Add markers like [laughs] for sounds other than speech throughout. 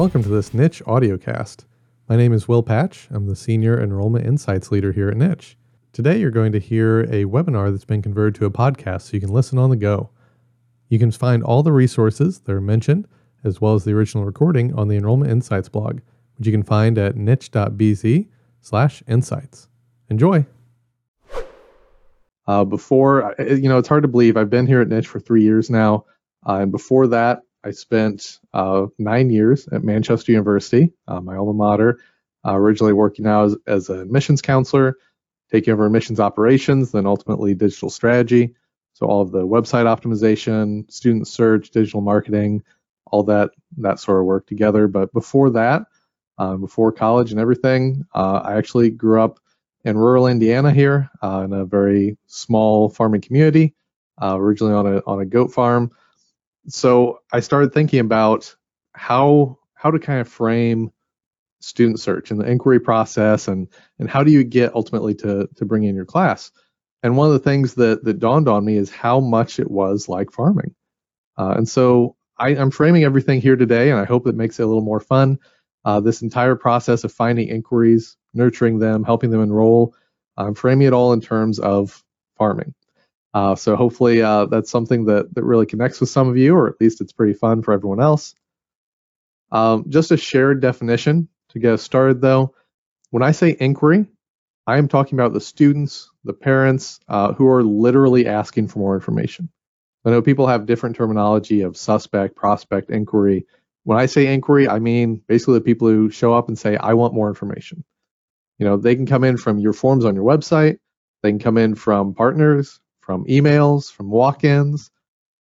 Welcome to this Niche audiocast. My name is Will Patch. I'm the Senior Enrollment Insights Leader here at Niche. Today, you're going to hear a webinar that's been converted to a podcast so you can listen on the go. You can find all the resources that are mentioned, as well as the original recording, on the Enrollment Insights blog, which you can find at niche.bz slash insights. Enjoy! Uh, before, you know, it's hard to believe I've been here at Niche for three years now. Uh, and before that, I spent uh, nine years at Manchester University, uh, my alma mater, uh, originally working out as, as an admissions counselor, taking over admissions operations, then ultimately digital strategy. So all of the website optimization, student search, digital marketing, all that that sort of work together. But before that, um, before college and everything, uh, I actually grew up in rural Indiana here uh, in a very small farming community, uh, originally on a on a goat farm so I started thinking about how how to kind of frame student search and the inquiry process and and how do you get ultimately to to bring in your class? And one of the things that that dawned on me is how much it was like farming. Uh, and so I, am framing everything here today and i hope it makes it a little more fun. Uh, this entire process of finding inquiries nurturing them helping them enroll i'm framing it all in terms of farming uh, so hopefully uh, that's something that, that really connects with some of you, or at least it's pretty fun for everyone else. Um, just a shared definition to get us started though. When I say inquiry, I am talking about the students, the parents uh, who are literally asking for more information. I know people have different terminology of suspect, prospect, inquiry. When I say inquiry, I mean basically the people who show up and say, I want more information. You know, they can come in from your forms on your website, they can come in from partners, from emails, from walk-ins.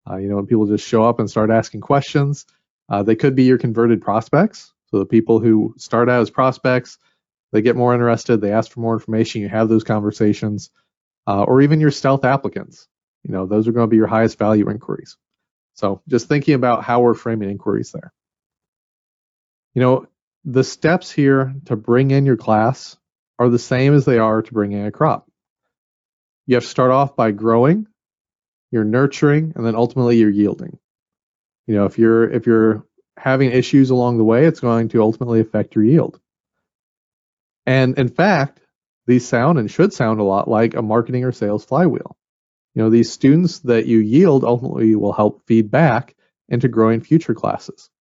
Uh, you know, when people just show up and start asking questions, uh, they could be your converted prospects. So the people who start out as prospects, they get more interested, they ask for more information, you have those conversations, uh, or even your stealth applicants. You know, those are going to be your highest value inquiries. So just thinking about how we're framing inquiries there. You know, the steps here to bring in your class are the same as they are to bring in a crop you have to start off by growing, you're nurturing, and then ultimately you're yielding. You know, if you're if you're having issues along the way, it's going to ultimately affect your yield. And in fact, these sound and should sound a lot like a marketing or sales flywheel. You know, these students that you yield ultimately will help feed back into growing future classes.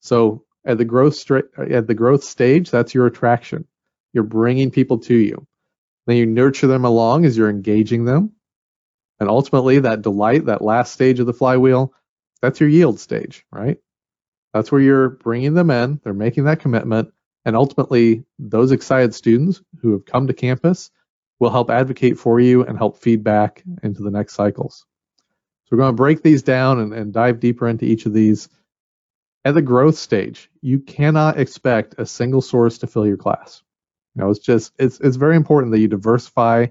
So at the growth stra- at the growth stage, that's your attraction. You're bringing people to you. Then you nurture them along as you're engaging them. And ultimately, that delight, that last stage of the flywheel, that's your yield stage, right? That's where you're bringing them in, they're making that commitment, and ultimately, those excited students who have come to campus will help advocate for you and help feedback into the next cycles. So we're going to break these down and, and dive deeper into each of these. At the growth stage, you cannot expect a single source to fill your class. You know, it's just it's it's very important that you diversify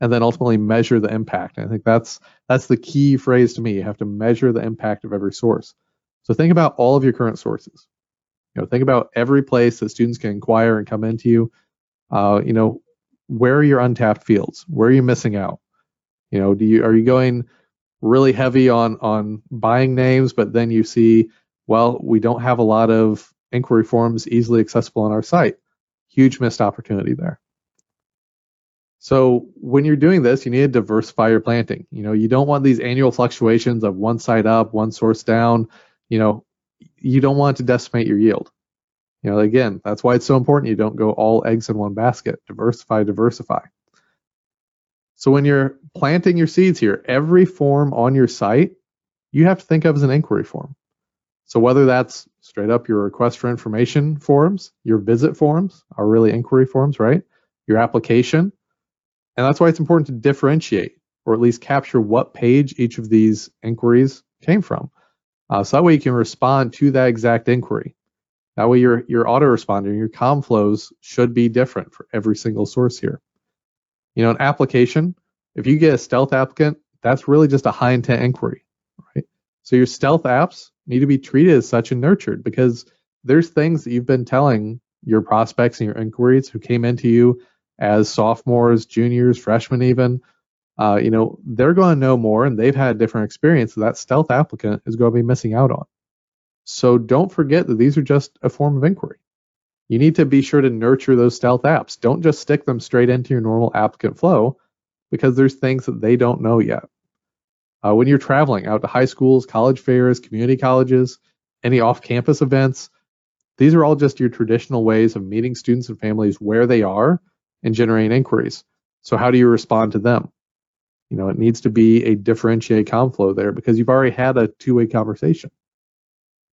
and then ultimately measure the impact. And I think that's that's the key phrase to me. You have to measure the impact of every source. So think about all of your current sources. You know, think about every place that students can inquire and come into you. Uh, you know, where are your untapped fields? Where are you missing out? You know, do you are you going really heavy on on buying names, but then you see, well, we don't have a lot of inquiry forms easily accessible on our site huge missed opportunity there. So when you're doing this, you need to diversify your planting. You know, you don't want these annual fluctuations of one side up, one source down. You know, you don't want to decimate your yield. You know, again, that's why it's so important you don't go all eggs in one basket. Diversify, diversify. So when you're planting your seeds here, every form on your site, you have to think of as an inquiry form. So whether that's straight up your request for information forms, your visit forms are really inquiry forms, right? Your application. And that's why it's important to differentiate or at least capture what page each of these inquiries came from. Uh, so that way you can respond to that exact inquiry. That way your, your autoresponder, your com flows should be different for every single source here. You know, an application, if you get a stealth applicant, that's really just a high intent inquiry, right? So your stealth apps need to be treated as such and nurtured because there's things that you've been telling your prospects and your inquiries who came into you as sophomores, juniors, freshmen, even. Uh, you know, they're going to know more and they've had a different experience that stealth applicant is going to be missing out on. So don't forget that these are just a form of inquiry. You need to be sure to nurture those stealth apps. Don't just stick them straight into your normal applicant flow because there's things that they don't know yet. Uh, when you're traveling out to high schools, college fairs, community colleges, any off campus events, these are all just your traditional ways of meeting students and families where they are and generating inquiries. So, how do you respond to them? You know, it needs to be a differentiated flow there because you've already had a two way conversation.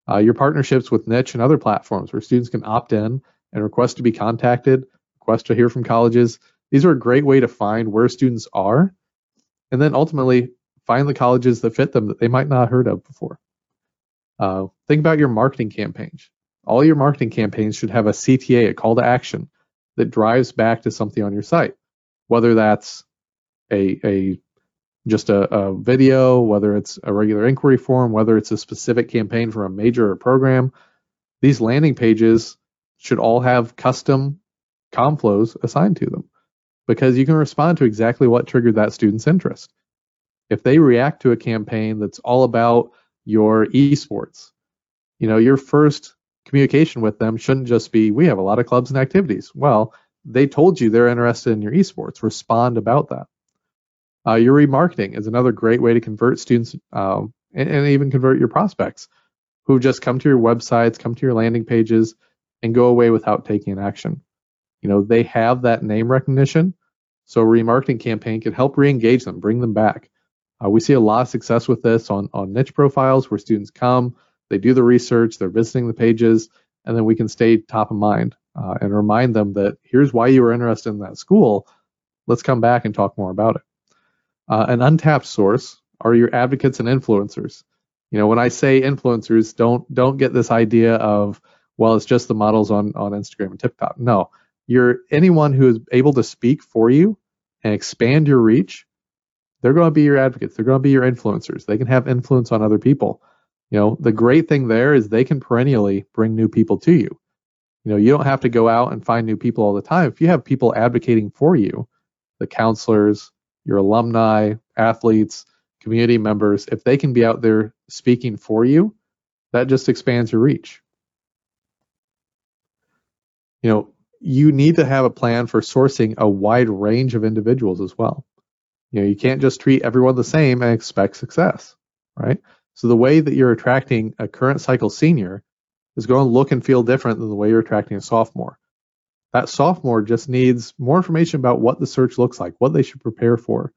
Uh, your partnerships with Niche and other platforms where students can opt in and request to be contacted, request to hear from colleges. These are a great way to find where students are and then ultimately find the colleges that fit them that they might not have heard of before. Uh, think about your marketing campaigns. All your marketing campaigns should have a CTA, a call to action, that drives back to something on your site, whether that's a, a just a, a, video, whether it's a regular inquiry form, whether it's a specific campaign for a major or program. These landing pages should all have custom com flows assigned to them because you can respond to exactly what triggered that student's interest. If they react to a campaign that's all about your esports, you know, your first communication with them shouldn't just be, we have a lot of clubs and activities. Well, they told you they're interested in your esports. Respond about that. Uh, your remarketing is another great way to convert students um, and, and, even convert your prospects who just come to your websites, come to your landing pages, and go away without taking an action. You know, they have that name recognition, so a remarketing campaign can help re-engage them, bring them back. Uh, we see a lot of success with this on, on niche profiles where students come, they do the research, they're visiting the pages, and then we can stay top of mind uh, and remind them that here's why you were interested in that school. Let's come back and talk more about it. Uh, an untapped source are your advocates and influencers. You know, when I say influencers, don't don't get this idea of well, it's just the models on on Instagram and TikTok. No, you're anyone who is able to speak for you and expand your reach. They're going to be your advocates. They're going to be your influencers. They can have influence on other people. You know, the great thing there is they can perennially bring new people to you. You know, you don't have to go out and find new people all the time. If you have people advocating for you, the counselors, your alumni, athletes, community members, if they can be out there speaking for you, that just expands your reach. You know, you need to have a plan for sourcing a wide range of individuals as well. You know, you can't just treat everyone the same and expect success, right? So the way that you're attracting a current cycle senior is going to look and feel different than the way you're attracting a sophomore that sophomore just needs more information about what the search looks like, what they should prepare for,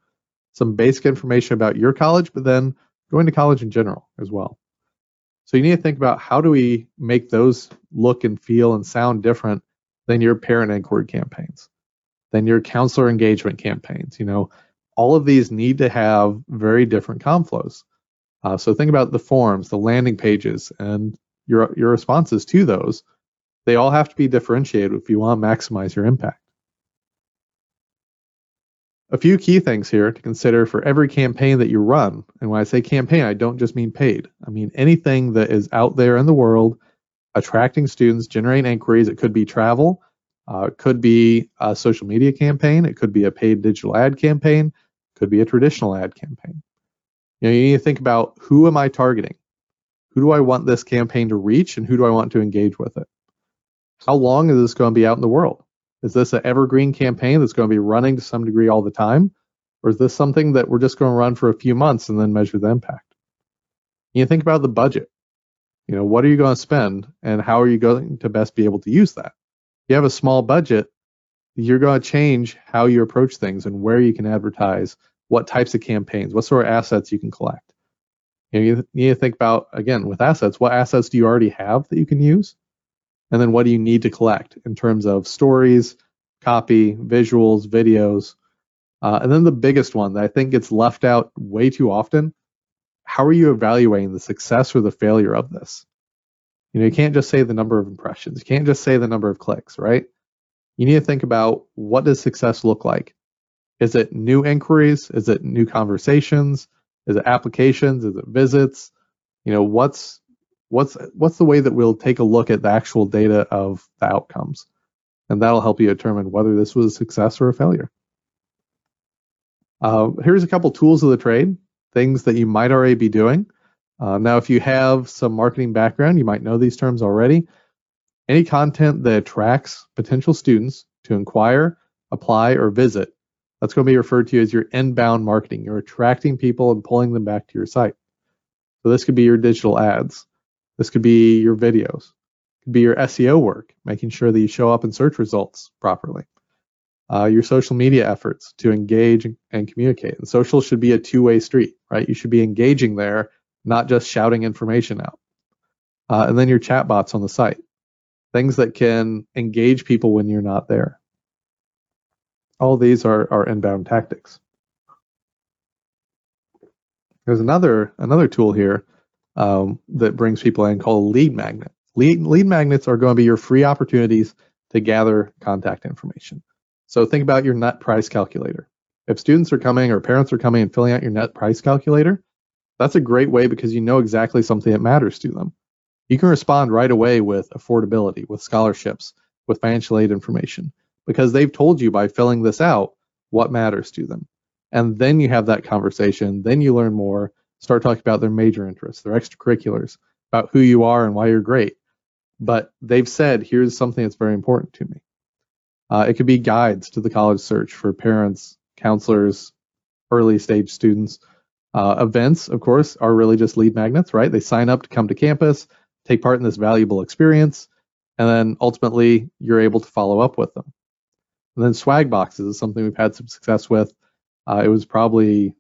some basic information about your college, but then going to college in general as well. So you need to think about how do we make those look and feel and sound different than your parent inquiry campaigns, than your counselor engagement campaigns. You know, all of these need to have very different com flows. Uh, so think about the forms, the landing pages, and your your responses to those they all have to be differentiated if you want to maximize your impact. A few key things here to consider for every campaign that you run. And when I say campaign, I don't just mean paid. I mean anything that is out there in the world attracting students, generating inquiries. It could be travel, uh, it could be a social media campaign, it could be a paid digital ad campaign, could be a traditional ad campaign. You know, you need to think about who am I targeting? Who do I want this campaign to reach and who do I want to engage with it? How long is this going to be out in the world? Is this an evergreen campaign that's going to be running to some degree all the time? Or is this something that we're just going to run for a few months and then measure the impact? You think about the budget. You know, what are you going to spend and how are you going to best be able to use that? If you have a small budget, you're going to change how you approach things and where you can advertise, what types of campaigns, what sort of assets you can collect. You, know, you need to think about, again, with assets, what assets do you already have that you can use? And then what do you need to collect in terms of stories, copy, visuals, videos? Uh, and then the biggest one that I think gets left out way too often how are you evaluating the success or the failure of this? You know, you can't just say the number of impressions, you can't just say the number of clicks, right? You need to think about what does success look like? Is it new inquiries? Is it new conversations? Is it applications? Is it visits? You know, what's what's what's the way that we'll take a look at the actual data of the outcomes and that'll help you determine whether this was a success or a failure uh, here's a couple tools of the trade things that you might already be doing Uh, now, if you have some marketing background, you might know these terms already. Any content that attracts potential students to inquire, apply, or visit, that's going to be referred to as your inbound marketing. You're attracting people and pulling them back to your site. So this could be your digital ads. This could be your videos. It could be your SEO work, making sure that you show up in search results properly. Uh, your social media efforts to engage and communicate. And social should be a two-way street, right? You should be engaging there, not just shouting information out. Uh, and then your chatbots on the site, things that can engage people when you're not there. All these are, are inbound tactics. There's another another tool here um, that brings people in called lead magnet. Lead, lead magnets are going to be your free opportunities to gather contact information. So think about your net price calculator. If students are coming or parents are coming and filling out your net price calculator, that's a great way because you know exactly something that matters to them. You can respond right away with affordability, with scholarships, with financial aid information, because they've told you by filling this out what matters to them. And then you have that conversation, then you learn more, start talking about their major interests, their extracurriculars, about who you are and why you're great. But they've said, here's something that's very important to me. Uh, it could be guides to the college search for parents, counselors, early stage students. Uh, events, of course, are really just lead magnets, right? They sign up to come to campus, take part in this valuable experience, and then ultimately you're able to follow up with them. And then swag boxes is something we've had some success with. Uh, it was probably,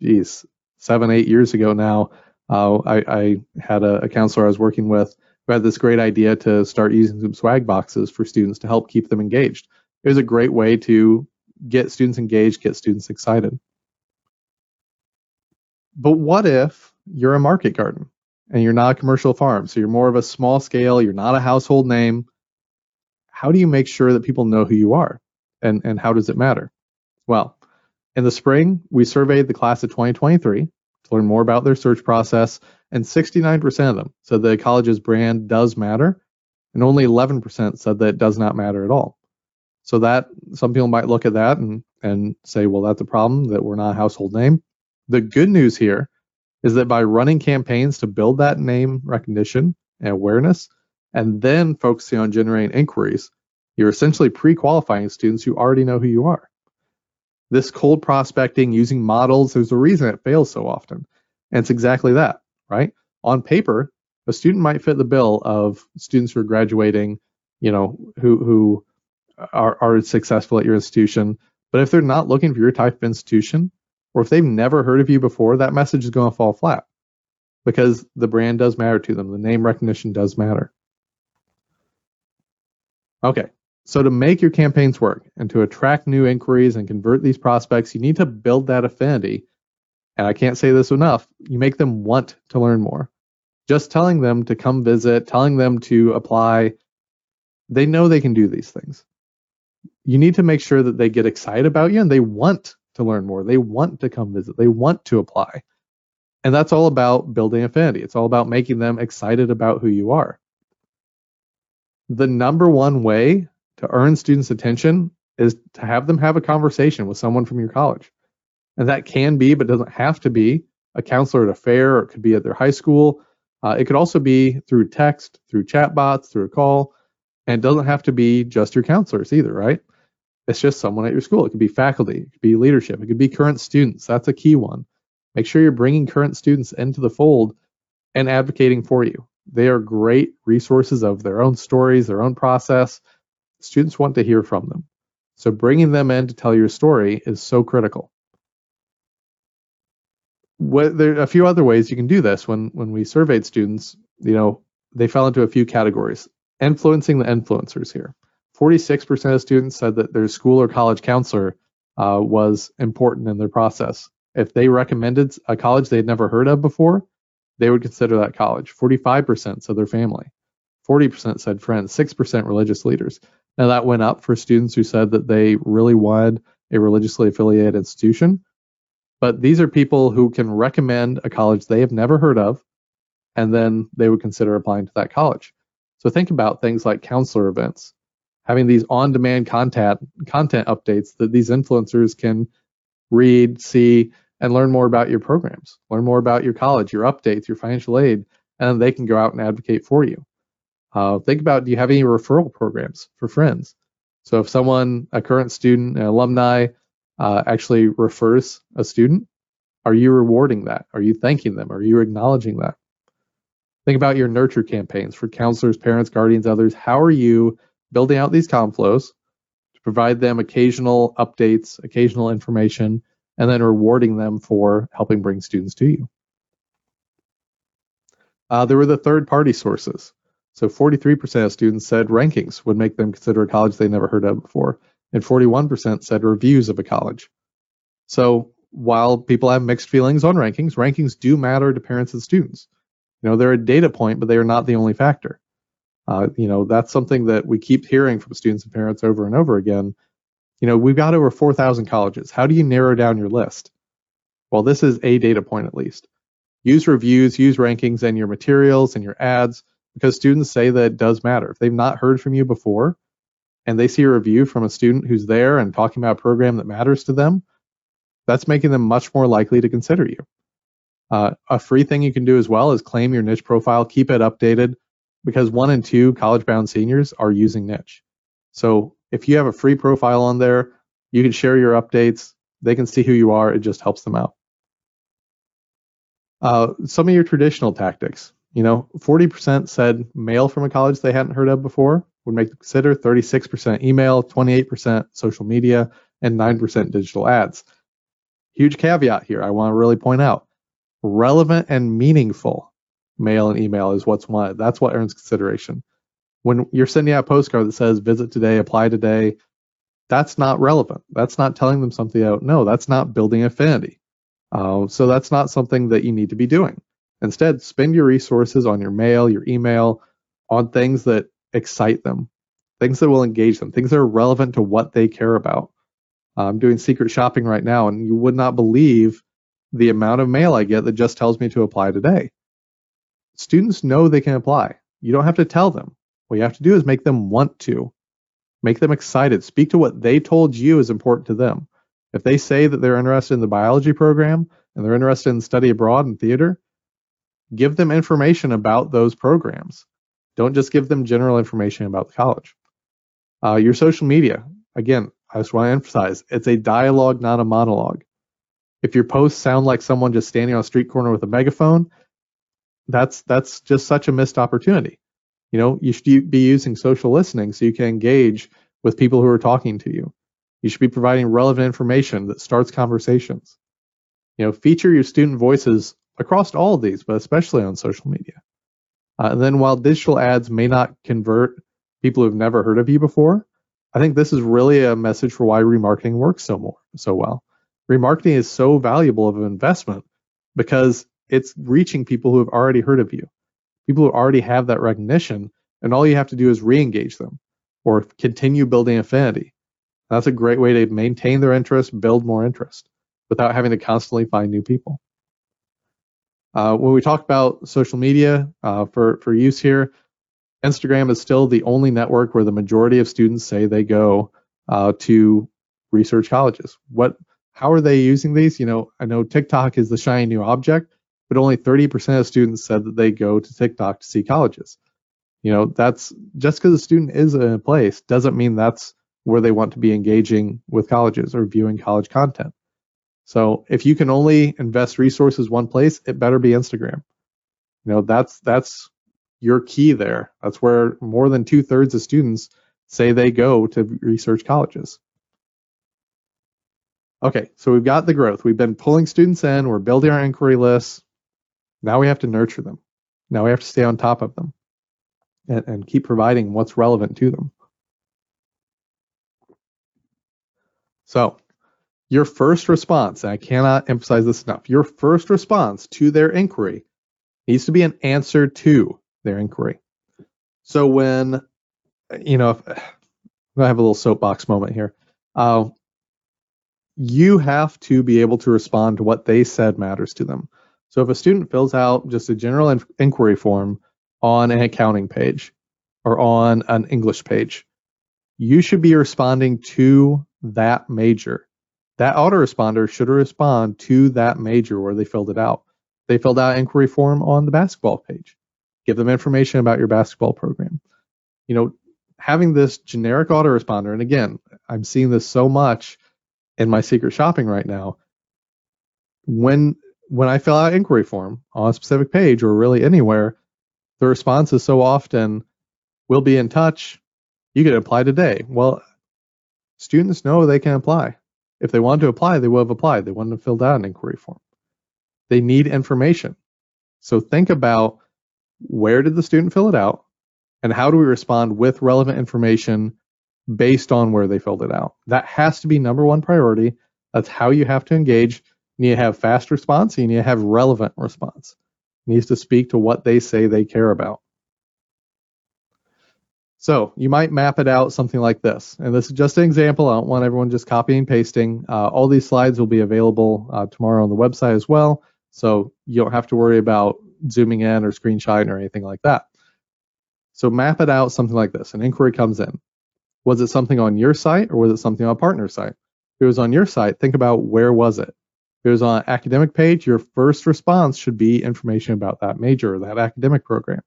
geez, seven, eight years ago now. Uh, I, I, had a, a counselor I was working with who had this great idea to start using some swag boxes for students to help keep them engaged. It was a great way to get students engaged, get students excited. But what if you're a market garden and you're not a commercial farm? So you're more of a small scale, you're not a household name. How do you make sure that people know who you are? And, and how does it matter? Well, in the spring, we surveyed the class of 2023 to learn more about their search process and 69% of them said the college's brand does matter, and only 11% said that it does not matter at all. So that some people might look at that and and say, well, that's a problem that we're not a household name. The good news here is that by running campaigns to build that name recognition and awareness, and then focusing on generating inquiries, you're essentially pre-qualifying students who already know who you are. This cold prospecting using models, there's a reason it fails so often. And it's exactly that right? On paper, a student might fit the bill of students who are graduating, you know, who who are, are successful at your institution. But if they're not looking for your type of institution, or if they've never heard of you before, that message is going to fall flat because the brand does matter to them. The name recognition does matter. Okay, so to make your campaigns work and to attract new inquiries and convert these prospects, you need to build that affinity and I can't say this enough, you make them want to learn more. Just telling them to come visit, telling them to apply, they know they can do these things. You need to make sure that they get excited about you and they want to learn more. They want to come visit, they want to apply. And that's all about building affinity. It's all about making them excited about who you are. The number one way to earn students' attention is to have them have a conversation with someone from your college. And that can be, but doesn't have to be, a counselor at a fair, or it could be at their high school. Uh, it could also be through text, through chatbots, through a call, and it doesn't have to be just your counselors either, right? It's just someone at your school. It could be faculty, it could be leadership, it could be current students. That's a key one. Make sure you're bringing current students into the fold and advocating for you. They are great resources of their own stories, their own process. Students want to hear from them. So bringing them in to tell your story is so critical what, there are a few other ways you can do this. When when we surveyed students, you know, they fell into a few categories. Influencing the influencers here. 46% of students said that their school or college counselor uh, was important in their process. If they recommended a college they had never heard of before, they would consider that college. 45% said their family. 40% said friends. 6% religious leaders. Now that went up for students who said that they really wanted a religiously affiliated institution. But these are people who can recommend a college they have never heard of, and then they would consider applying to that college. So think about things like counselor events, having these on-demand content content updates that these influencers can read, see, and learn more about your programs, learn more about your college, your updates, your financial aid, and they can go out and advocate for you. Uh, think about do you have any referral programs for friends? So if someone, a current student, an alumni, uh, actually refers a student, are you rewarding that? Are you thanking them? Are you acknowledging that? Think about your nurture campaigns for counselors, parents, guardians, others. How are you building out these conflows to provide them occasional updates, occasional information, and then rewarding them for helping bring students to you? Uh, there were the third party sources. So 43% of students said rankings would make them consider a college they never heard of before, and 41% said reviews of a college. So while people have mixed feelings on rankings, rankings do matter to parents and students. You know, they're a data point, but they are not the only factor. Uh, you know, that's something that we keep hearing from students and parents over and over again. You know, we've got over 4,000 colleges. How do you narrow down your list? Well, this is a data point at least. Use reviews, use rankings and your materials and your ads because students say that it does matter. If they've not heard from you before and they see a review from a student who's there and talking about a program that matters to them, that's making them much more likely to consider you. Uh, a free thing you can do as well is claim your niche profile, keep it updated because one in two college bound seniors are using niche. So if you have a free profile on there, you can share your updates. They can see who you are. It just helps them out. Uh, some of your traditional tactics. You know, 40% said mail from a college they hadn't heard of before would make them consider, 36% email, 28% social media, and 9% digital ads. Huge caveat here I want to really point out relevant and meaningful mail and email is what's wanted. That's what earns consideration. When you're sending out a postcard that says visit today, apply today, that's not relevant. That's not telling them something out. don't. That's not building affinity. Uh, so that's not something that you need to be doing. Instead, spend your resources on your mail, your email, on things that excite them, things that will engage them, things that are relevant to what they care about. I'm doing secret shopping right now, and you would not believe the amount of mail I get that just tells me to apply today. Students know they can apply. You don't have to tell them. What you have to do is make them want to, make them excited, speak to what they told you is important to them. If they say that they're interested in the biology program and they're interested in study abroad and theater, give them information about those programs. Don't just give them general information about the college. Uh, your social media, again, I just want to emphasize it's a dialogue, not a monologue. If your posts sound like someone just standing on a street corner with a megaphone, that's that's just such a missed opportunity. You know, you should be using social listening so you can engage with people who are talking to you. You should be providing relevant information that starts conversations. You know, feature your student voices across all of these, but especially on social media. Uh, and then while digital ads may not convert people who've never heard of you before, I think this is really a message for why remarketing works so more so well. Remarketing is so valuable of an investment because it's reaching people who have already heard of you, people who already have that recognition, and all you have to do is re-engage them or continue building affinity. That's a great way to maintain their interest, build more interest without having to constantly find new people. Uh, when we talk about social media uh, for, for use here, Instagram is still the only network where the majority of students say they go uh, to research colleges. What, how are they using these? You know, I know TikTok is the shiny new object, but only 30% of students said that they go to TikTok to see colleges. You know, that's just because a student is in a place doesn't mean that's where they want to be engaging with colleges or viewing college content. So if you can only invest resources one place, it better be Instagram. You know, that's that's your key there. That's where more than two thirds of students say they go to research colleges. Okay, so we've got the growth. We've been pulling students in, we're building our inquiry lists. Now we have to nurture them. Now we have to stay on top of them and, and keep providing what's relevant to them. So your first response, and I cannot emphasize this enough, your first response to their inquiry needs to be an answer to their inquiry. So when, you know, if, [sighs] I have a little soapbox moment here. Uh, you have to be able to respond to what they said matters to them. So if a student fills out just a general in- inquiry form on an accounting page or on an English page, you should be responding to that major. that autoresponder should respond to that major where they filled it out. They filled out inquiry form on the basketball page. Give them information about your basketball program. You know, having this generic autoresponder, and again, I'm seeing this so much in my secret shopping right now. When when I fill out inquiry form on a specific page or really anywhere, the response is so often, "We'll be in touch. You can apply today." Well, students know they can apply. If they want to apply, they will have applied. They wouldn't have filled out an inquiry form. They need information. So think about where did the student fill it out and how do we respond with relevant information based on where they filled it out. That has to be number one priority. That's how you have to engage. You need to have fast response. You need to have relevant response. It needs to speak to what they say they care about. So you might map it out something like this. And this is just an example. I don't want everyone just copying and pasting. Uh, all these slides will be available uh, tomorrow on the website as well. So you don't have to worry about zooming in or screenshotting or anything like that. So map it out something like this. An inquiry comes in. Was it something on your site or was it something on a partner site? If it was on your site, think about where was it? Was on an academic page, your first response should be information about that major or that academic program.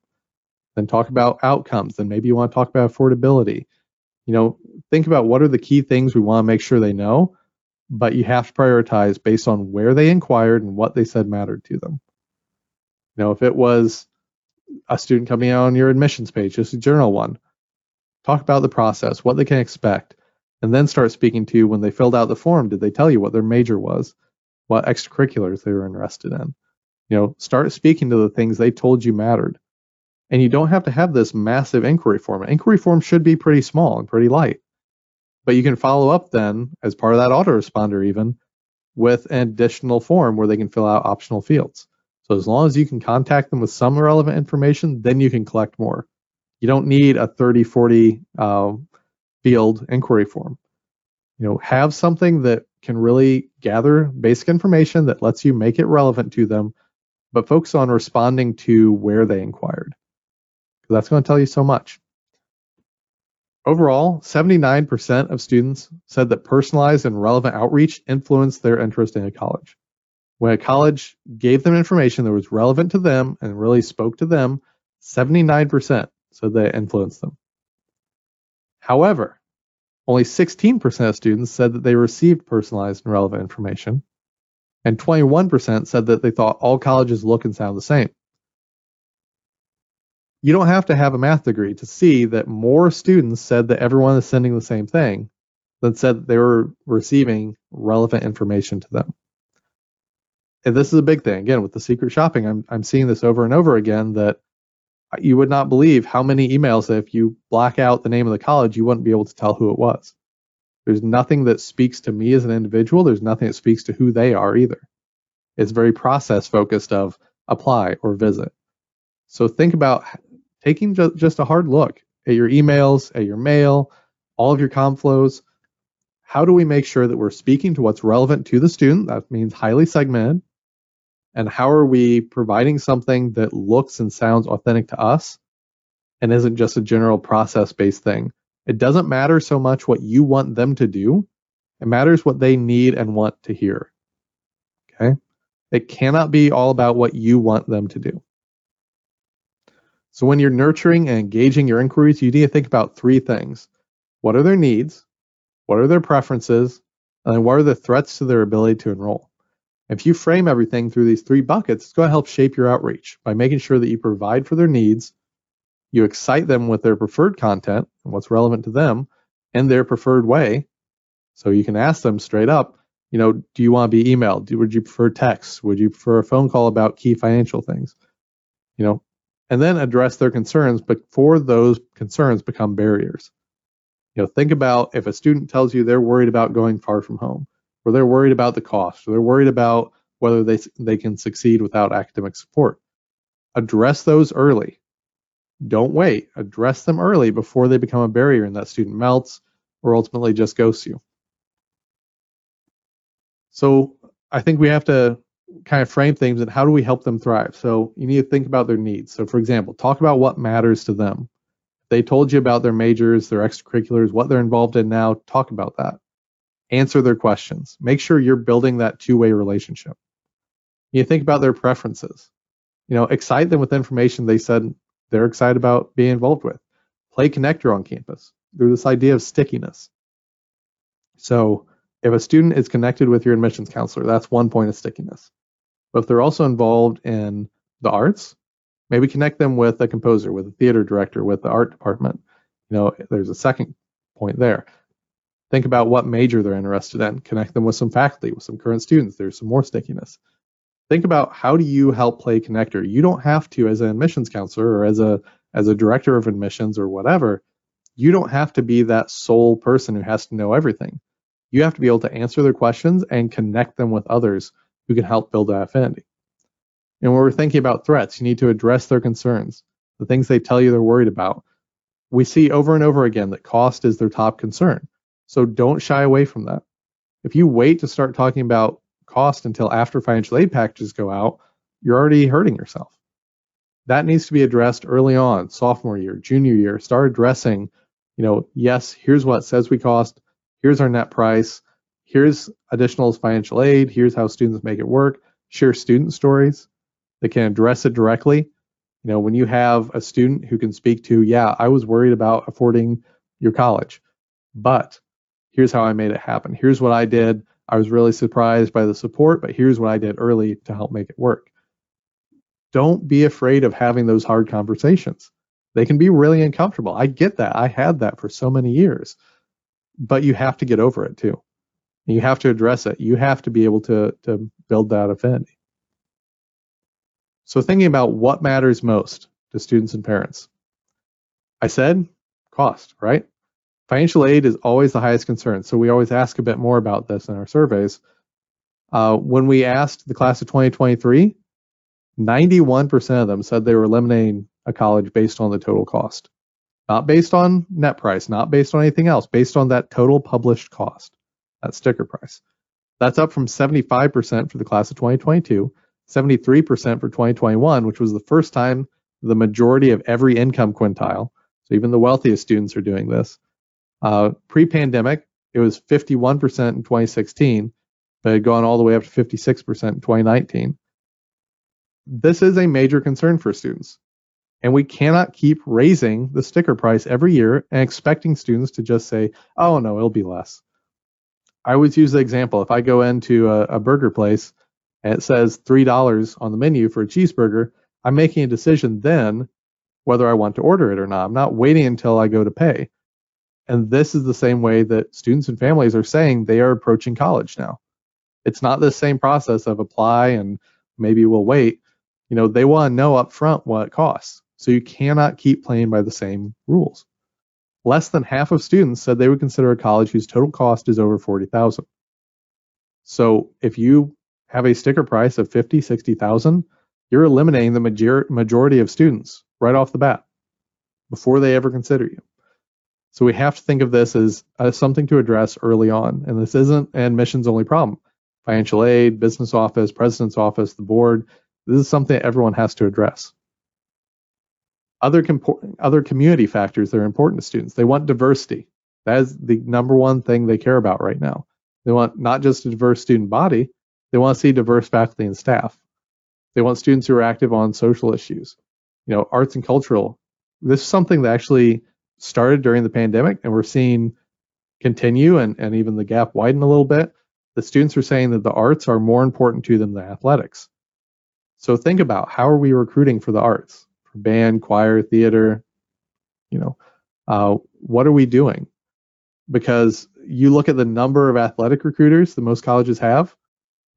Then talk about outcomes then maybe you want to talk about affordability. You know think about what are the key things we want to make sure they know but you have to prioritize based on where they inquired and what they said mattered to them. You know if it was a student coming out on your admissions page just a general one talk about the process what they can expect and then start speaking to you when they filled out the form did they tell you what their major was what extracurriculars they were interested in you know start speaking to the things they told you mattered and you don't have to have this massive inquiry form. An inquiry form should be pretty small and pretty light. But you can follow up then, as part of that autoresponder, even with an additional form where they can fill out optional fields. So as long as you can contact them with some relevant information, then you can collect more. You don't need a 30, 40 uh, field inquiry form. You know, have something that can really gather basic information that lets you make it relevant to them, but focus on responding to where they inquired that's going to tell you so much. Overall, 79% of students said that personalized and relevant outreach influenced their interest in a college. When a college gave them information that was relevant to them and really spoke to them, 79% said they influenced them. However, only 16% of students said that they received personalized and relevant information, and 21% said that they thought all colleges look and sound the same you don't have to have a math degree to see that more students said that everyone is sending the same thing than said that they were receiving relevant information to them. And this is a big thing. Again, with the secret shopping, I'm, I'm seeing this over and over again that you would not believe how many emails that if you black out the name of the college, you wouldn't be able to tell who it was. There's nothing that speaks to me as an individual. There's nothing that speaks to who they are either. It's very process focused of apply or visit. So think about taking ju- just a hard look at your emails, at your mail, all of your com flows. How do we make sure that we're speaking to what's relevant to the student? That means highly segmented. And how are we providing something that looks and sounds authentic to us and isn't just a general process based thing? It doesn't matter so much what you want them to do, it matters what they need and want to hear. Okay? It cannot be all about what you want them to do. So when you're nurturing and engaging your inquiries, you need to think about three things. What are their needs? What are their preferences? And then what are the threats to their ability to enroll? If you frame everything through these three buckets, it's going to help shape your outreach by making sure that you provide for their needs, you excite them with their preferred content and what's relevant to them in their preferred way. So you can ask them straight up, you know, do you want to be emailed? Do, would you prefer text? Would you prefer a phone call about key financial things? You know, and then address their concerns before those concerns become barriers. You know, think about if a student tells you they're worried about going far from home, or they're worried about the cost, or they're worried about whether they they can succeed without academic support. Address those early. Don't wait. Address them early before they become a barrier and that student melts or ultimately just ghosts you. So I think we have to kind of frame things and how do we help them thrive? So you need to think about their needs. So for example, talk about what matters to them. They told you about their majors, their extracurriculars, what they're involved in now, talk about that. Answer their questions. Make sure you're building that two-way relationship. You think about their preferences. You know, excite them with information they said they're excited about being involved with. Play connector on campus through this idea of stickiness. So if a student is connected with your admissions counselor, that's one point of stickiness. But if they're also involved in the arts, maybe connect them with a composer, with a theater director, with the art department. You know, there's a second point there. Think about what major they're interested in. Connect them with some faculty, with some current students. There's some more stickiness. Think about how do you help play connector. You don't have to, as an admissions counselor or as a as a director of admissions or whatever, you don't have to be that sole person who has to know everything. You have to be able to answer their questions and connect them with others who can help build that affinity. And when we're thinking about threats, you need to address their concerns, the things they tell you they're worried about. We see over and over again that cost is their top concern. So don't shy away from that. If you wait to start talking about cost until after financial aid packages go out, you're already hurting yourself. That needs to be addressed early on, sophomore year, junior year. Start addressing, you know, yes, here's what says we cost, here's our net price, here's additional financial aid, here's how students make it work. Share student stories that can address it directly. You know, when you have a student who can speak to, yeah, I was worried about affording your college, but here's how I made it happen. Here's what I did. I was really surprised by the support, but here's what I did early to help make it work. Don't be afraid of having those hard conversations. They can be really uncomfortable. I get that. I had that for so many years, but you have to get over it too. You have to address it. You have to be able to, to build that affinity. So thinking about what matters most to students and parents. I said cost, right? Financial aid is always the highest concern, so we always ask a bit more about this in our surveys. Uh, when we asked the class of 2023, 91% of them said they were eliminating a college based on the total cost. Not based on net price, not based on anything else, based on that total published cost, that sticker price. That's up from 75% for the class of 2022, 73% for 2021, which was the first time the majority of every income quintile, so even the wealthiest students are doing this, uh, Pre-pandemic, it was 51% in 2016, but it had gone all the way up to 56% in 2019. This is a major concern for students. And we cannot keep raising the sticker price every year and expecting students to just say, oh, no, it'll be less. I always use the example if I go into a, a burger place and it says $3 on the menu for a cheeseburger, I'm making a decision then whether I want to order it or not. I'm not waiting until I go to pay. And this is the same way that students and families are saying they are approaching college now. It's not the same process of apply and maybe we'll wait. You know, they want to know up front what it costs. So you cannot keep playing by the same rules. Less than half of students said they would consider a college whose total cost is over 40,000. So if you have a sticker price of 50, 60,000, you're eliminating the major- majority of students right off the bat before they ever consider you. So we have to think of this as, as something to address early on. And this isn't an admissions only problem. Financial aid, business office, president's office, the board, this is something that everyone has to address. Other, other community factors that are important to students. They want diversity. That is the number one thing they care about right now. They want not just a diverse student body, they want to see diverse faculty and staff. They want students who are active on social issues. You know, arts and cultural. This is something that actually started during the pandemic and we're seeing continue and, and even the gap widen a little bit, the students are saying that the arts are more important to them than athletics. So think about how are we recruiting for the arts, for band, choir, theater, you know, uh, what are we doing? Because you look at the number of athletic recruiters that most colleges have,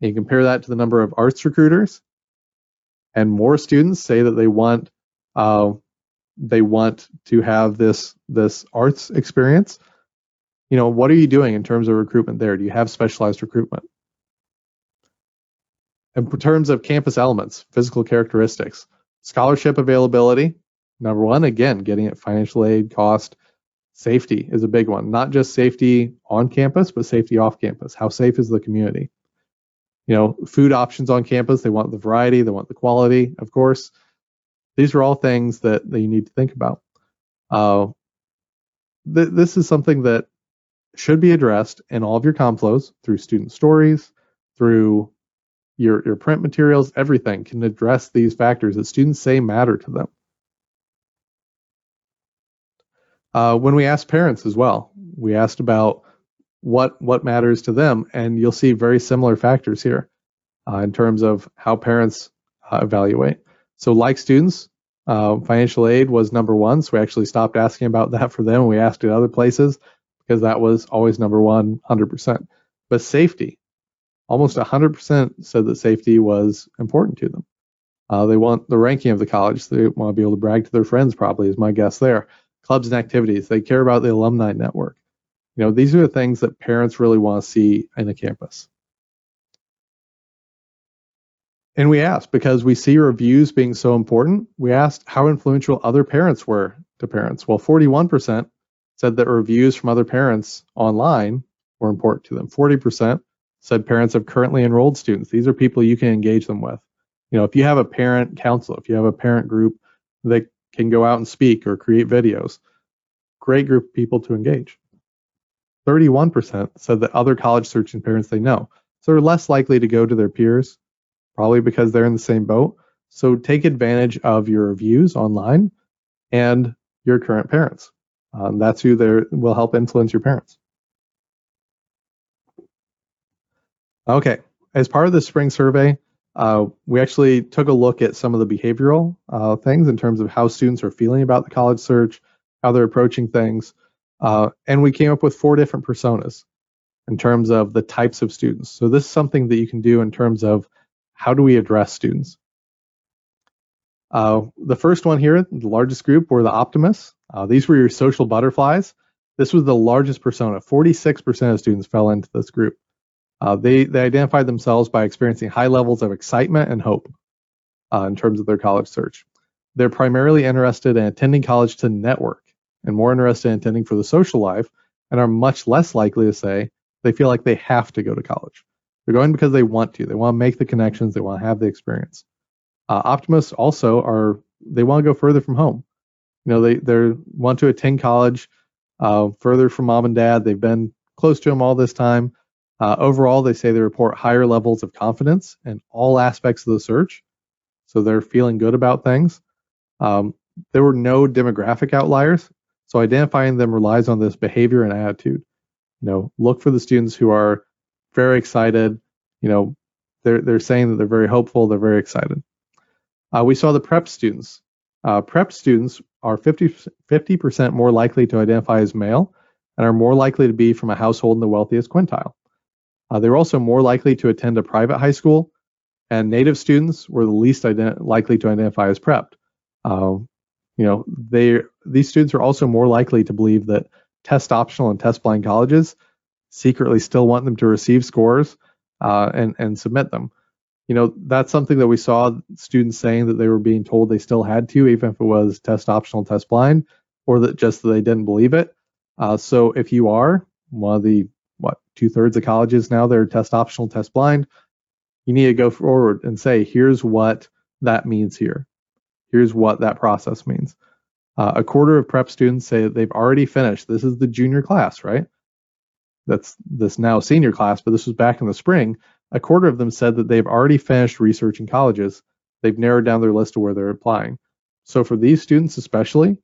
and you compare that to the number of arts recruiters, and more students say that they want uh, they want to have this this arts experience you know what are you doing in terms of recruitment there? Do you have specialized recruitment? In terms of campus elements physical characteristics scholarship availability number one again getting it financial aid cost safety is a big one. Not just safety on campus but safety off campus. How safe is the community? You know food options on campus they want the variety they want the quality of course these are all things that, that you need to think about. Uh, th- this is something that should be addressed in all of your ComFlows through student stories, through your, your print materials, everything can address these factors that students say matter to them. Uh, when we asked parents as well, we asked about what what matters to them, and you'll see very similar factors here uh, in terms of how parents uh, evaluate. So, like students, uh, financial aid was number one, so we actually stopped asking about [laughs] that for them. We asked at other places because that was always number one, 100%. But safety, almost 100% said that safety was important to them. Uh, they want the ranking of the college. They want to be able to brag to their friends, probably, is my guess there. Clubs and activities. They care about the alumni network. You know, these are the things that parents really want to see in a campus. And we asked because we see reviews being so important, we asked how influential other parents were to parents. Well, 41% said that reviews from other parents online were important to them. 40% said parents of currently enrolled students. These are people you can engage them with. You know, if you have a parent council, if you have a parent group that can go out and speak or create videos, great group of people to engage. 31% said that other college searching parents they know. So they're less likely to go to their peers, probably because they're in the same boat. So take advantage of your reviews online and your current parents. Um, that's who there will help influence your parents. Okay, as part of the spring survey, uh, we actually took a look at some of the behavioral uh, things in terms of how students are feeling about the college search, how they're approaching things, uh, and we came up with four different personas in terms of the types of students. So this is something that you can do in terms of how do we address students. Uh, the first one here, the largest group, were the optimists. Uh, these were your social butterflies. This was the largest persona. 46% of students fell into this group. Uh, they, they identified themselves by experiencing high levels of excitement and hope uh, in terms of their college search. They're primarily interested in attending college to network and more interested in attending for the social life and are much less likely to say they feel like they have to go to college. They're going because they want to. They want to make the connections. They want to have the experience. Uh, optimists also are they want to go further from home. You know, they they want to attend college uh, further from mom and dad. They've been close to them all this time. Uh, overall, they say they report higher levels of confidence in all aspects of the search. So they're feeling good about things. Um, there were no demographic outliers. So identifying them relies on this behavior and attitude. You know, look for the students who are very excited. You know, they're they're saying that they're very hopeful. They're very excited. Uh, we saw the prep students. Uh, prep students are 50 percent more likely to identify as male and are more likely to be from a household in the wealthiest quintile. Uh, they're also more likely to attend a private high school, and Native students were the least ident- likely to identify as prepped. Uh, you know, they these students are also more likely to believe that test optional and test blind colleges secretly still want them to receive scores uh, and and submit them. You know, that's something that we saw students saying that they were being told they still had to, even if it was test optional, test blind, or that just that they didn't believe it. Uh, so if you are one of the what two thirds of colleges now they're test optional, test blind. You need to go forward and say, here's what that means here. Here's what that process means. Uh, a quarter of prep students say that they've already finished. This is the junior class, right? That's this now senior class, but this was back in the spring. A quarter of them said that they've already finished researching colleges. They've narrowed down their list to where they're applying. So for these students especially,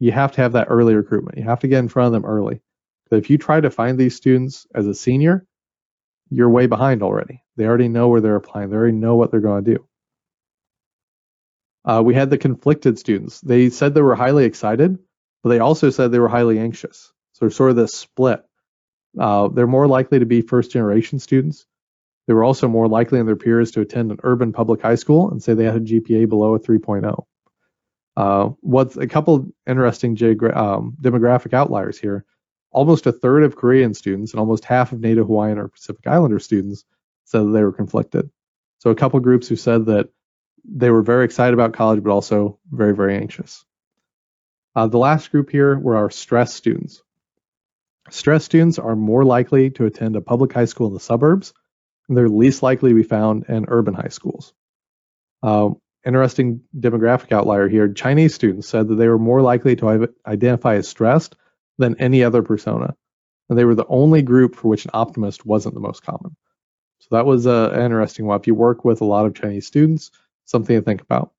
you have to have that early recruitment. You have to get in front of them early. But if you try to find these students as a senior, you're way behind already. They already know where they're applying. They already know what they're going to do. Uh, we had the conflicted students. They said they were highly excited, but they also said they were highly anxious. So sort of this split. Uh, they're more likely to be first generation students. They were also more likely than their peers to attend an urban public high school and say they had a GPA below a 3.0. Uh, what's a couple interesting geogra- um, demographic outliers here almost a third of Korean students and almost half of Native Hawaiian or Pacific Islander students said that they were conflicted. So a couple groups who said that they were very excited about college, but also very, very anxious. Uh, the last group here were our stress students. Stress students are more likely to attend a public high school in the suburbs, and they're least likely to be found in urban high schools. Uh, interesting demographic outlier here Chinese students said that they were more likely to identify as stressed than any other persona. and they were the only group for which an optimist wasn't the most common. So that was uh, an interesting one. If you work with a lot of Chinese students, something to think about.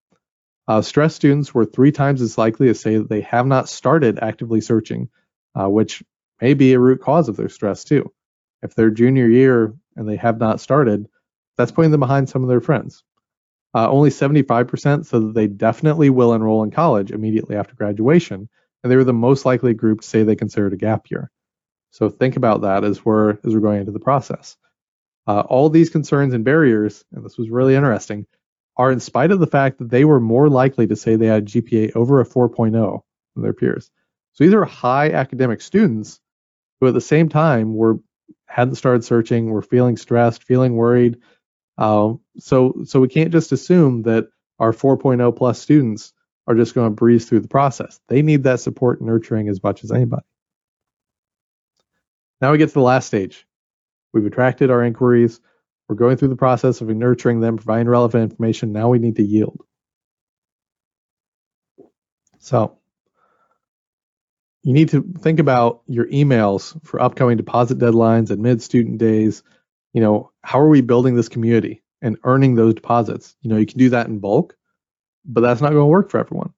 Uh, stressed students were three times as likely to say that they have not started actively searching, uh, which may be a root cause of their stress too. If they're junior year and they have not started, that's putting them behind some of their friends. Uh, only 75% said that they definitely will enroll in college immediately after graduation, and they were the most likely group to say they considered a gap year. So think about that as we're as we're going into the process. Uh, all these concerns and barriers, and this was really interesting, are in spite of the fact that they were more likely to say they had GPA over a 4.0 than their peers. So these are high academic students who at the same time were hadn't started searching, were feeling stressed, feeling worried. Uh, so so we can't just assume that our 4.0 plus students are just going to breeze through the process. They need that support and nurturing as much as anybody. Now we get to the last stage. We've attracted our inquiries. We're going through the process of nurturing them, providing relevant information. Now we need to yield. So you need to think about your emails for upcoming deposit deadlines and mid-student days. You know, how are we building this community and earning those deposits? You know, you can do that in bulk, but that's not going to work for everyone.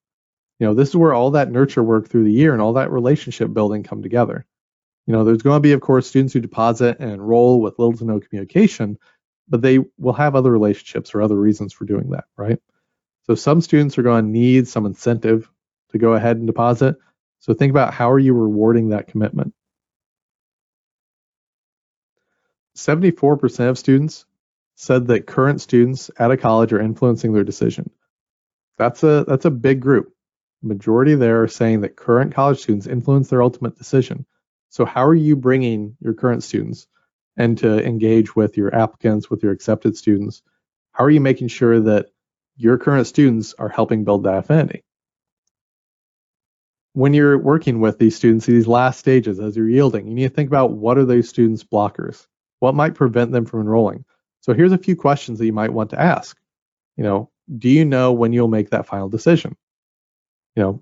You know, this is where all that nurture work through the year and all that relationship building come together. You know, there's going to be, of course, students who deposit and enroll with little to no communication, but they will have other relationships or other reasons for doing that, right? So some students are going to need some incentive to go ahead and deposit. So think about how are you rewarding that commitment? 74% of students said that current students at a college are influencing their decision. That's a that's a big group. Majority there are saying that current college students influence their ultimate decision. So how are you bringing your current students and to engage with your applicants, with your accepted students? How are you making sure that your current students are helping build that affinity? When you're working with these students, these last stages as you're yielding, you need to think about what are those students' blockers? What might prevent them from enrolling? So here's a few questions that you might want to ask. You know, do you know when you'll make that final decision? You know,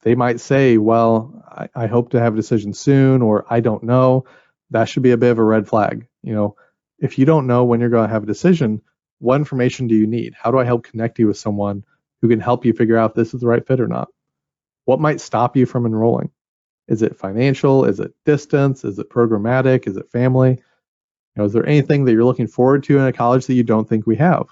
they might say, well, I, I, hope to have a decision soon, or I don't know. That should be a bit of a red flag. You know, if you don't know when you're going to have a decision, what information do you need? How do I help connect you with someone who can help you figure out if this is the right fit or not? What might stop you from enrolling? Is it financial? Is it distance? Is it programmatic? Is it family? You know, is there anything that you're looking forward to in a college that you don't think we have?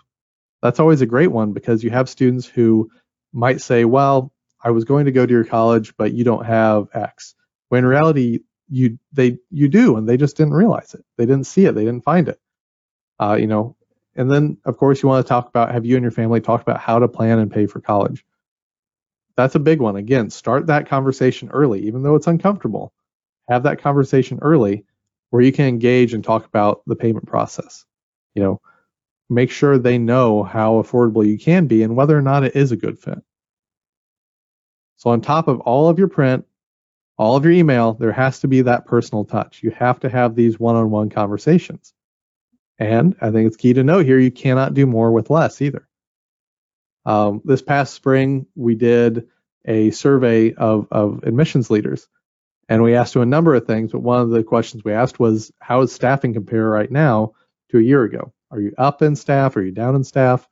That's always a great one because you have students who might say, well, I was going to go to your college, but you don't have X. When in reality, you they you do, and they just didn't realize it. They didn't see it. They didn't find it. Uh, you know, and then of course you want to talk about have you and your family talked about how to plan and pay for college. That's a big one. Again, start that conversation early, even though it's uncomfortable. Have that conversation early where you can engage and talk about the payment process. You know, make sure they know how affordable you can be and whether or not it is a good fit. So on top of all of your print, all of your email, there has to be that personal touch. You have to have these one-on-one conversations. And I think it's key to note here, you cannot do more with less either. Um, this past spring, we did a survey of, of admissions leaders, and we asked them a number of things. But one of the questions we asked was, "How is staffing compare right now to a year ago? Are you up in staff? Are you down in staff?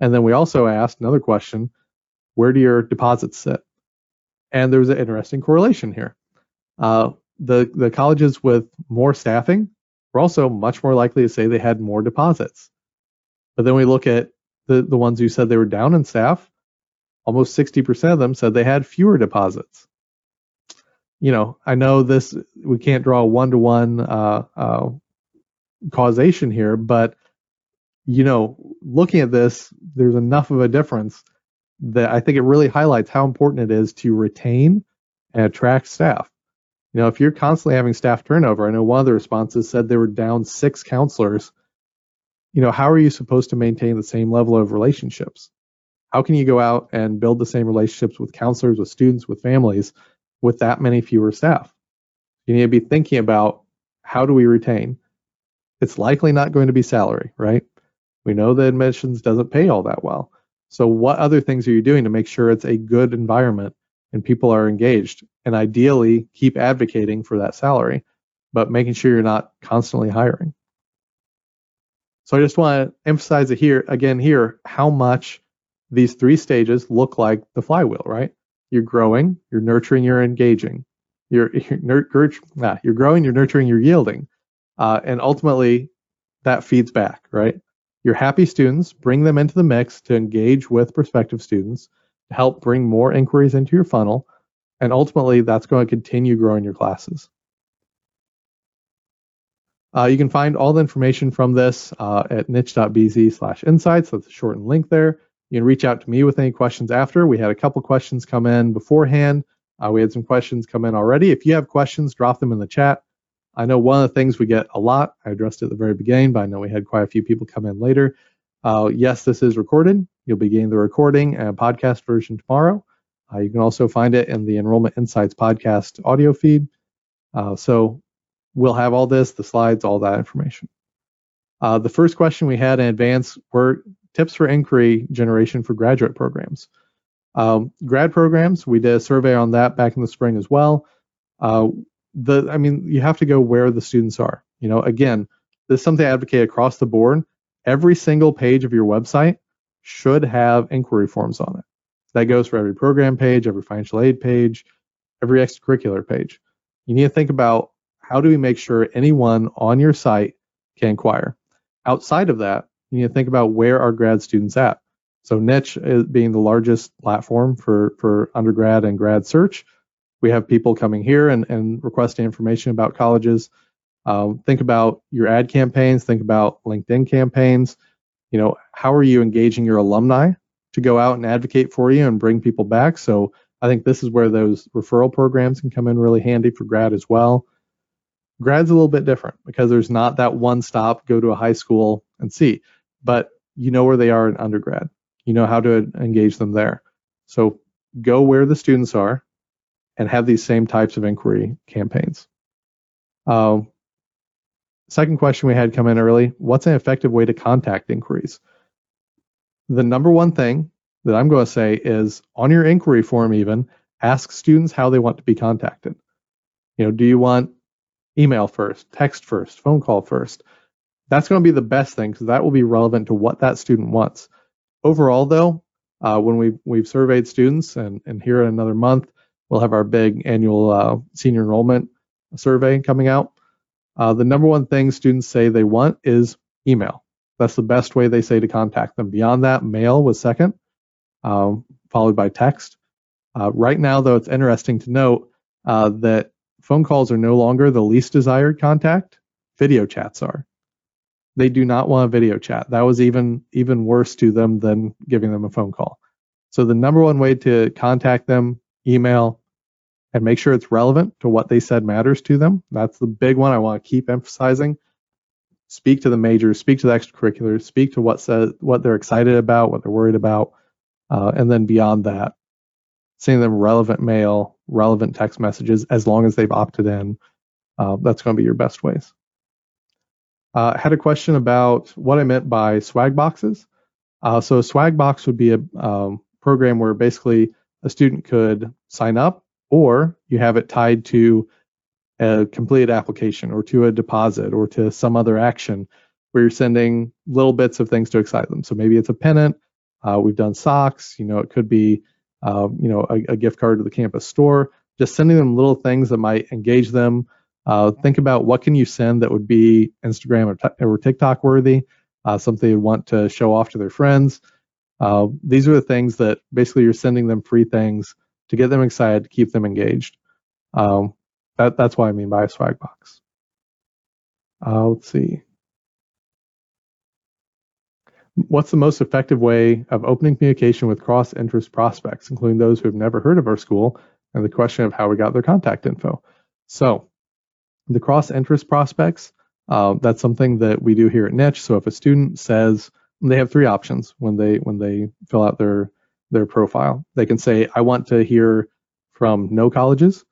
And then we also asked another question, where do your deposits sit? And there was an interesting correlation here. Uh, the, the colleges with more staffing were also much more likely to say they had more deposits. But then we look at the, the ones who said they were down in staff, almost 60% of them said they had fewer deposits. You know, I know this, we can't draw a one to one causation here, but, you know, looking at this, there's enough of a difference that I think it really highlights how important it is to retain and attract staff. You know, if you're constantly having staff turnover, I know one of the responses said they were down six counselors. You know, how are you supposed to maintain the same level of relationships? How can you go out and build the same relationships with counselors, with students, with families with that many fewer staff? You need to be thinking about how do we retain? It's likely not going to be salary, right? We know that admissions doesn't pay all that well. So, what other things are you doing to make sure it's a good environment and people are engaged? And ideally, keep advocating for that salary. but making sure you're not constantly hiring. So I just want to emphasize it here again here how much these three stages look like the flywheel, right? You're growing, you're nurturing, you're engaging. You're [laughs] you're, ah, you're growing, you're nurturing, you're yielding, uh, and ultimately that feeds back, right? Your happy students bring them into the mix to engage with prospective students to help bring more inquiries into your funnel, and ultimately that's going to continue growing your classes. Uh, you can find all the information from this uh, at niche.bz slash insights. That's a shortened link there. You can reach out to me with any questions after. We had a couple questions come in beforehand. Uh, we had some questions come in already. If you have questions, drop them in the chat. I know one of the things we get a lot, I addressed it at the very beginning, but I know we had quite a few people come in later. Uh, yes, this is recorded. You'll be getting the recording and podcast version tomorrow. Uh, you can also find it in the Enrollment Insights podcast audio feed. Uh, so we'll have all this, the slides, all that information. Uh, the first question we had in advance were tips for inquiry generation for graduate programs. Um, grad programs, we did a survey on that back in the spring as well. Uh, the, I mean, you have to go where the students are. You know, again, this is something I advocate across the board. Every single page of your website should have inquiry forms on it. That goes for every program page, every financial aid page, every extracurricular page. You need to think about how do we make sure anyone on your site can inquire. Outside of that, you need to think about where are grad students at. So Niche is being the largest platform for, for undergrad and grad search. We have people coming here and, and requesting information about colleges. Um, think about your ad campaigns, think about LinkedIn campaigns. You know, how are you engaging your alumni to go out and advocate for you and bring people back? So I think this is where those referral programs can come in really handy for grad as well. Grad's a little bit different because there's not that one stop, go to a high school and see, but you know where they are in undergrad. You know how to engage them there. So go where the students are and have these same types of inquiry campaigns. Um, second question we had come in early what's an effective way to contact inquiries? The number one thing that I'm going to say is on your inquiry form, even ask students how they want to be contacted. You know, do you want email first, text first, phone call first. That's going to be the best thing because that will be relevant to what that student wants. Overall, though, uh, when we've, we've surveyed students, and, and here in another month, we'll have our big annual uh, senior enrollment survey coming out. Uh, the number one thing students say they want is email. That's the best way they say to contact them. Beyond that, mail was second, um, followed by text. Uh, right now, though, it's interesting to note uh, that Phone calls are no longer the least desired contact. Video chats are. They do not want a video chat. That was even even worse to them than giving them a phone call. So the number one way to contact them, email, and make sure it's relevant to what they said matters to them. That's the big one I want to keep emphasizing. Speak to the majors, speak to the extracurriculars, speak to what says what they're excited about, what they're worried about, uh, and then beyond that, sending them relevant mail, relevant text messages as long as they've opted in. Uh, that's going to be your best ways. Uh, I had a question about what I meant by swag boxes. Uh, so a swag box would be a um, program where basically a student could sign up or you have it tied to a completed application or to a deposit or to some other action where you're sending little bits of things to excite them. So maybe it's a pennant. Uh, we've done socks. You know, it could be uh, you know, a, a, gift card to the campus store, just sending them little things that might engage them. Uh, think about what can you send that would be Instagram or, t- or TikTok worthy, uh, something they'd want to show off to their friends. Uh, these are the things that basically you're sending them free things to get them excited, to keep them engaged. Um, that, that's what I mean by a swag box. Uh, let's see. What's the most effective way of opening communication with cross interest prospects, including those who have never heard of our school, and the question of how we got their contact info? So, the cross interest prospects, uh, that's something that we do here at Niche. So, if a student says they have three options when they when they fill out their their profile, they can say, "I want to hear from no colleges.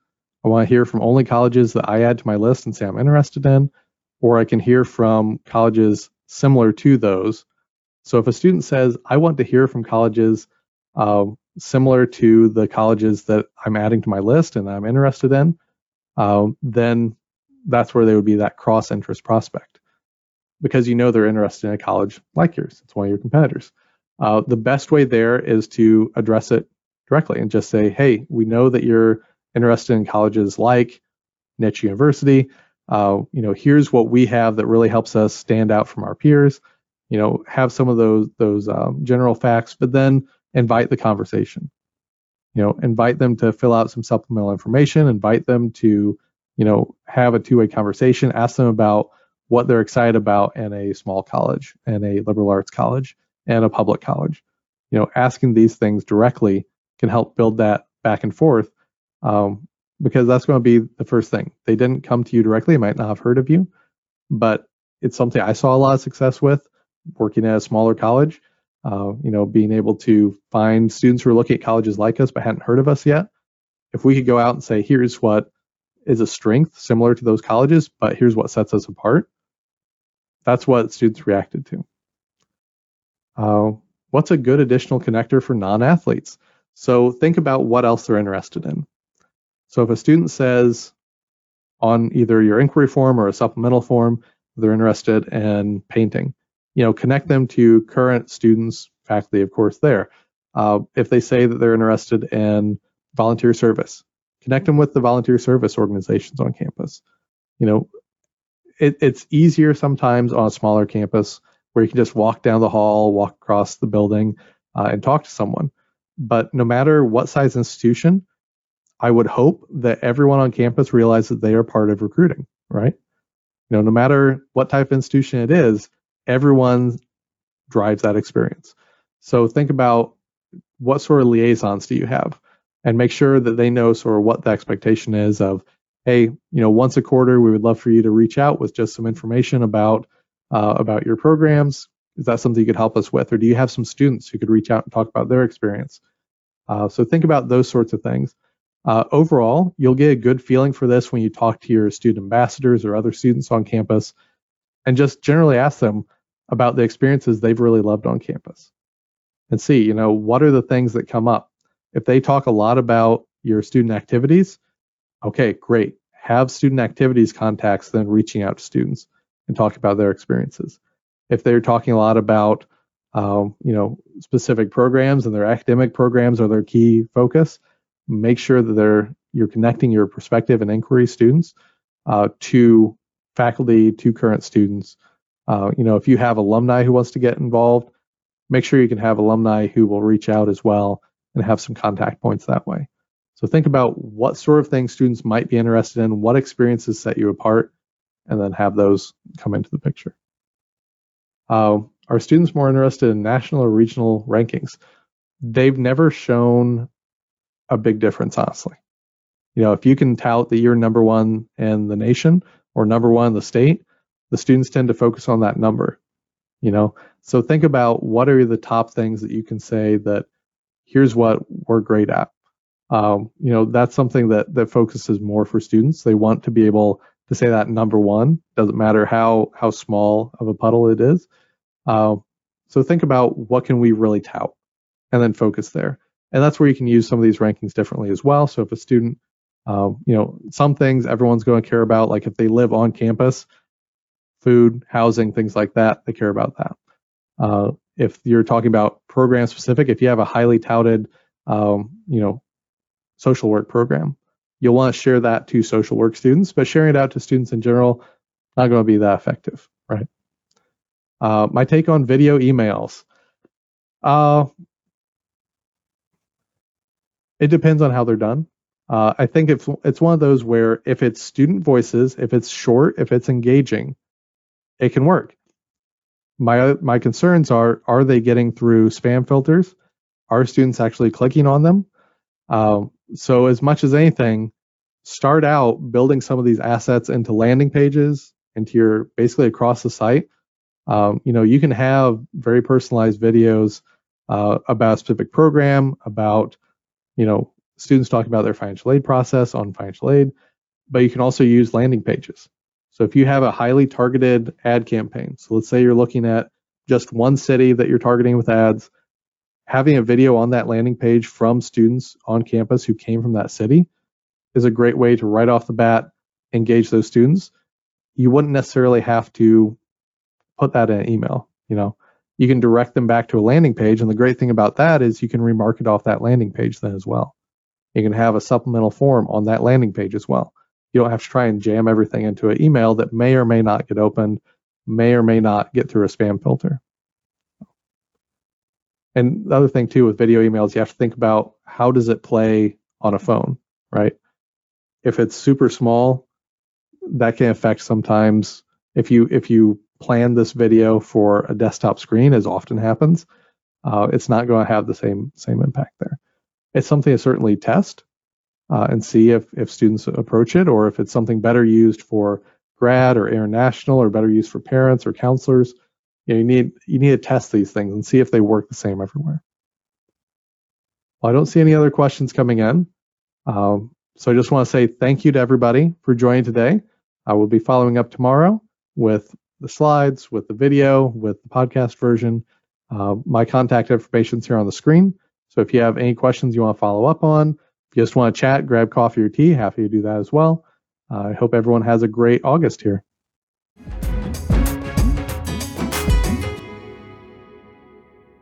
I want to hear from only colleges that I add to my list and say I'm interested in, or I can hear from colleges similar to those." So if a student says, I want to hear from colleges uh, similar to the colleges that I'm adding to my list and I'm interested in, uh, then that's where they would be that cross interest prospect because you know they're interested in a college like yours. It's one of your competitors. Uh, the best way there is to address it directly and just say, hey, we know that you're interested in colleges like niche university. Uh, you know, here's what we have that really helps us stand out from our peers. You know, have some of those those um, general facts, but then invite the conversation. You know, invite them to fill out some supplemental information. Invite them to, you know, have a two-way conversation. Ask them about what they're excited about in a small college and a liberal arts college and a public college. You know, asking these things directly can help build that back and forth um, because that's going to be the first thing. They didn't come to you directly, they might not have heard of you, but it's something I saw a lot of success with working at a smaller college. Uh, you know, being able to find students who are looking at colleges like us but hadn't heard of us yet. If we could go out and say, here's what is a strength similar to those colleges, but here's what sets us apart, that's what students reacted to. Uh, what's a good additional connector for non-athletes? So think about what else they're interested in. So if a student says on either your inquiry form or a supplemental form, they're interested in painting, you know, connect them to current students, faculty, of course, there. Uh, if they say that they're interested in volunteer service, connect them with the volunteer service organizations on campus. You know, it, it's easier sometimes on a smaller campus where you can just walk down the hall, walk across the building, uh, and talk to someone. But no matter what size institution, I would hope that everyone on campus realizes that they are part of recruiting, right? You know, no matter what type of institution it is, everyone drives that experience. So think about what sort of liaisons do you have and make sure that they know sort of what the expectation is of hey, you know, once a quarter, we would love for you to reach out with just some information about uh, about your programs. Is that something you could help us with, or do you have some students who could reach out and talk about their experience? Uh, so think about those sorts of things. Uh, overall, you'll get a good feeling for this when you talk to your student ambassadors or other students on campus, and just generally ask them about the experiences they've really loved on campus, and see, you know, what are the things that come up. If they talk a lot about your student activities, Okay, great. Have student activities contacts then reaching out to students and talk about their experiences. If they're talking a lot about um, you know specific programs and their academic programs are their key focus, make sure that they're you're connecting your prospective and inquiry students uh, to faculty, to current students. Uh, you know, if you have alumni who wants to get involved, make sure you can have alumni who will reach out as well and have some contact points that way. So think about what sort of things students might be interested in, what experiences set you apart, and then have those come into the picture. Uh, are students more interested in national or regional rankings? They've never shown a big difference, honestly. You know, if you can tout that you're number one in the nation or number one in the state, the students tend to focus on that number. You know, so think about what are the top things that you can say that here's what we're great at. Um, you know that's something that that focuses more for students. They want to be able to say that number one. Doesn't matter how how small of a puddle it is. Uh, so think about what can we really tout and then focus there. And that's where you can use some of these rankings differently as well. So if a student uh, you know some things everyone's going to care about like if they live on campus food housing things like that they care about that uh, if you're talking about program specific if you have a highly touted um, you know social work program. You'll want to share that to social work students, but sharing it out to students in general, not going to be that effective, right? Uh, my take on video emails. Uh, it depends on how they're done. Uh, I think it's it's one of those where if it's student voices, if it's short, if it's engaging, it can work. My my concerns are: are they getting through spam filters? Are students actually clicking on them? Um, so as much as anything, start out building some of these assets into landing pages, into your basically across the site. Um, you know, you can have very personalized videos uh, about a specific program, about you know students talking about their financial aid process on financial aid, but you can also use landing pages. So if you have a highly targeted ad campaign, so let's say you're looking at just one city that you're targeting with ads, having a video on that landing page from students on campus who came from that city is a great way to right off the bat engage those students, you wouldn't necessarily have to put that in an email. You know, you can direct them back to a landing page. And the great thing about that is you can remarket off that landing page then as well. You can have a supplemental form on that landing page as well. You don't have to try and jam everything into an email that may or may not get opened, may or may not get through a spam filter. And the other thing too with video emails, you have to think about how does it play on a phone, right? If it's super small, that can affect sometimes if you if you plan this video for a desktop screen, as often happens, uh, it's not going to have the same same impact there. It's something to certainly test uh, and see if if students approach it, or if it's something better used for grad or international, or better used for parents or counselors you, know, you need you need to test these things and see if they work the same everywhere. Well, I don't see any other questions coming in. Um, so I just want to say thank you to everybody for joining today. I will be following up tomorrow with the slides, with the video, with the podcast version. Uh, my contact information is here on the screen. So if you have any questions you want to follow up on, just want to chat, grab coffee or tea, happy to do that as well. Uh, I hope everyone has a great August here.